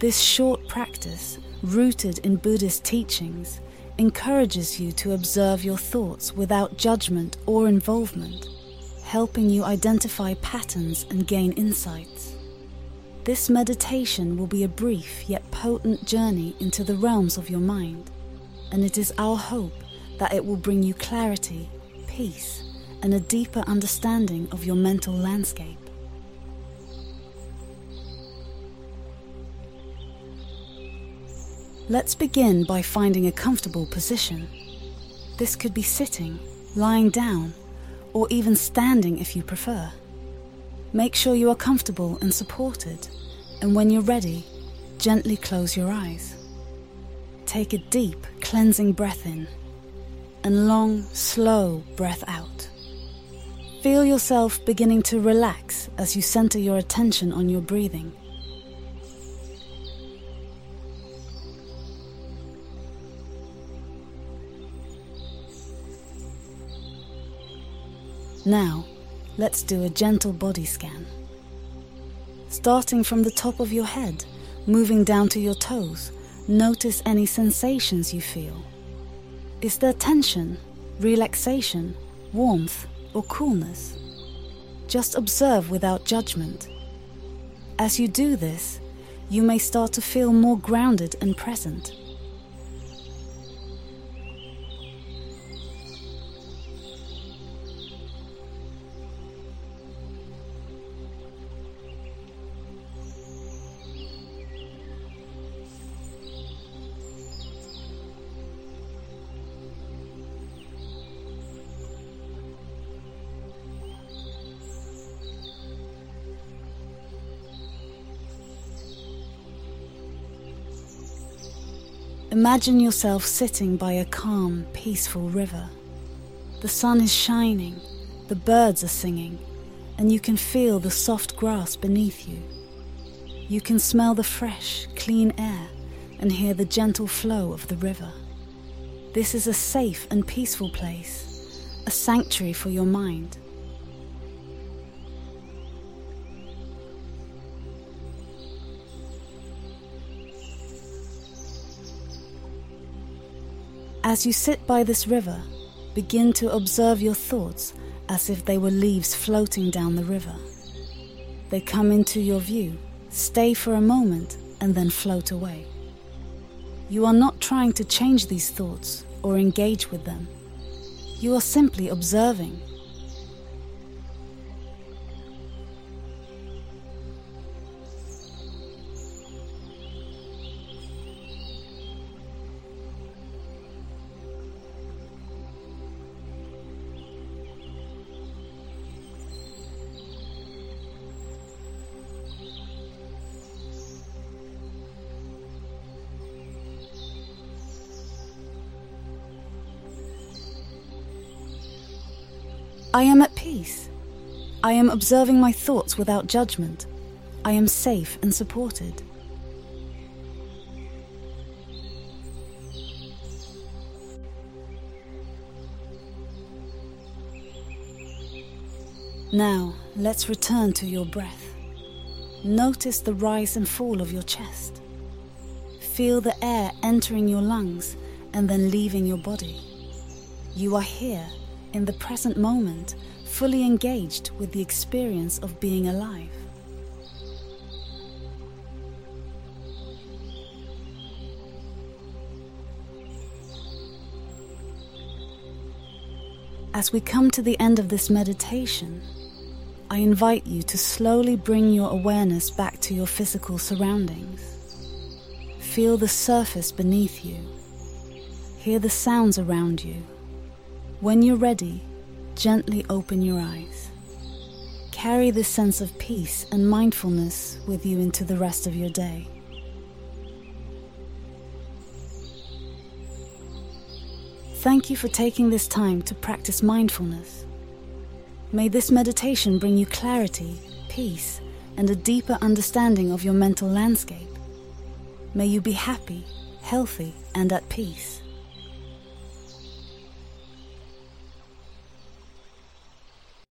This short practice, rooted in Buddhist teachings, encourages you to observe your thoughts without judgment or involvement, helping you identify patterns and gain insights. This meditation will be a brief yet potent journey into the realms of your mind, and it is our hope that it will bring you clarity, peace, and a deeper understanding of your mental landscape. Let's begin by finding a comfortable position. This could be sitting, lying down, or even standing if you prefer. Make sure you are comfortable and supported, and when you're ready, gently close your eyes. Take a deep, cleansing breath in, and long, slow breath out. Feel yourself beginning to relax as you center your attention on your breathing. Now, let's do a gentle body scan. Starting from the top of your head, moving down to your toes, notice any sensations you feel. Is there tension, relaxation, warmth, or coolness? Just observe without judgment. As you do this, you may start to feel more grounded and present. Imagine yourself sitting by a calm, peaceful river. The sun is shining, the birds are singing, and you can feel the soft grass beneath you. You can smell the fresh, clean air and hear the gentle flow of the river. This is a safe and peaceful place, a sanctuary for your mind. As you sit by this river, begin to observe your thoughts as if they were leaves floating down the river. They come into your view, stay for a moment, and then float away. You are not trying to change these thoughts or engage with them. You are simply observing. I am at peace. I am observing my thoughts without judgment. I am safe and supported. Now, let's return to your breath. Notice the rise and fall of your chest. Feel the air entering your lungs and then leaving your body. You are here, in the present moment, fully engaged with the experience of being alive. As we come to the end of this meditation, I invite you to slowly bring your awareness back to your physical surroundings. Feel the surface beneath you. Hear the sounds around you. When you're ready, gently open your eyes. Carry this sense of peace and mindfulness with you into the rest of your day. Thank you for taking this time to practice mindfulness. May this meditation bring you clarity, peace, and a deeper understanding of your mental landscape. May you be happy, healthy, and at peace.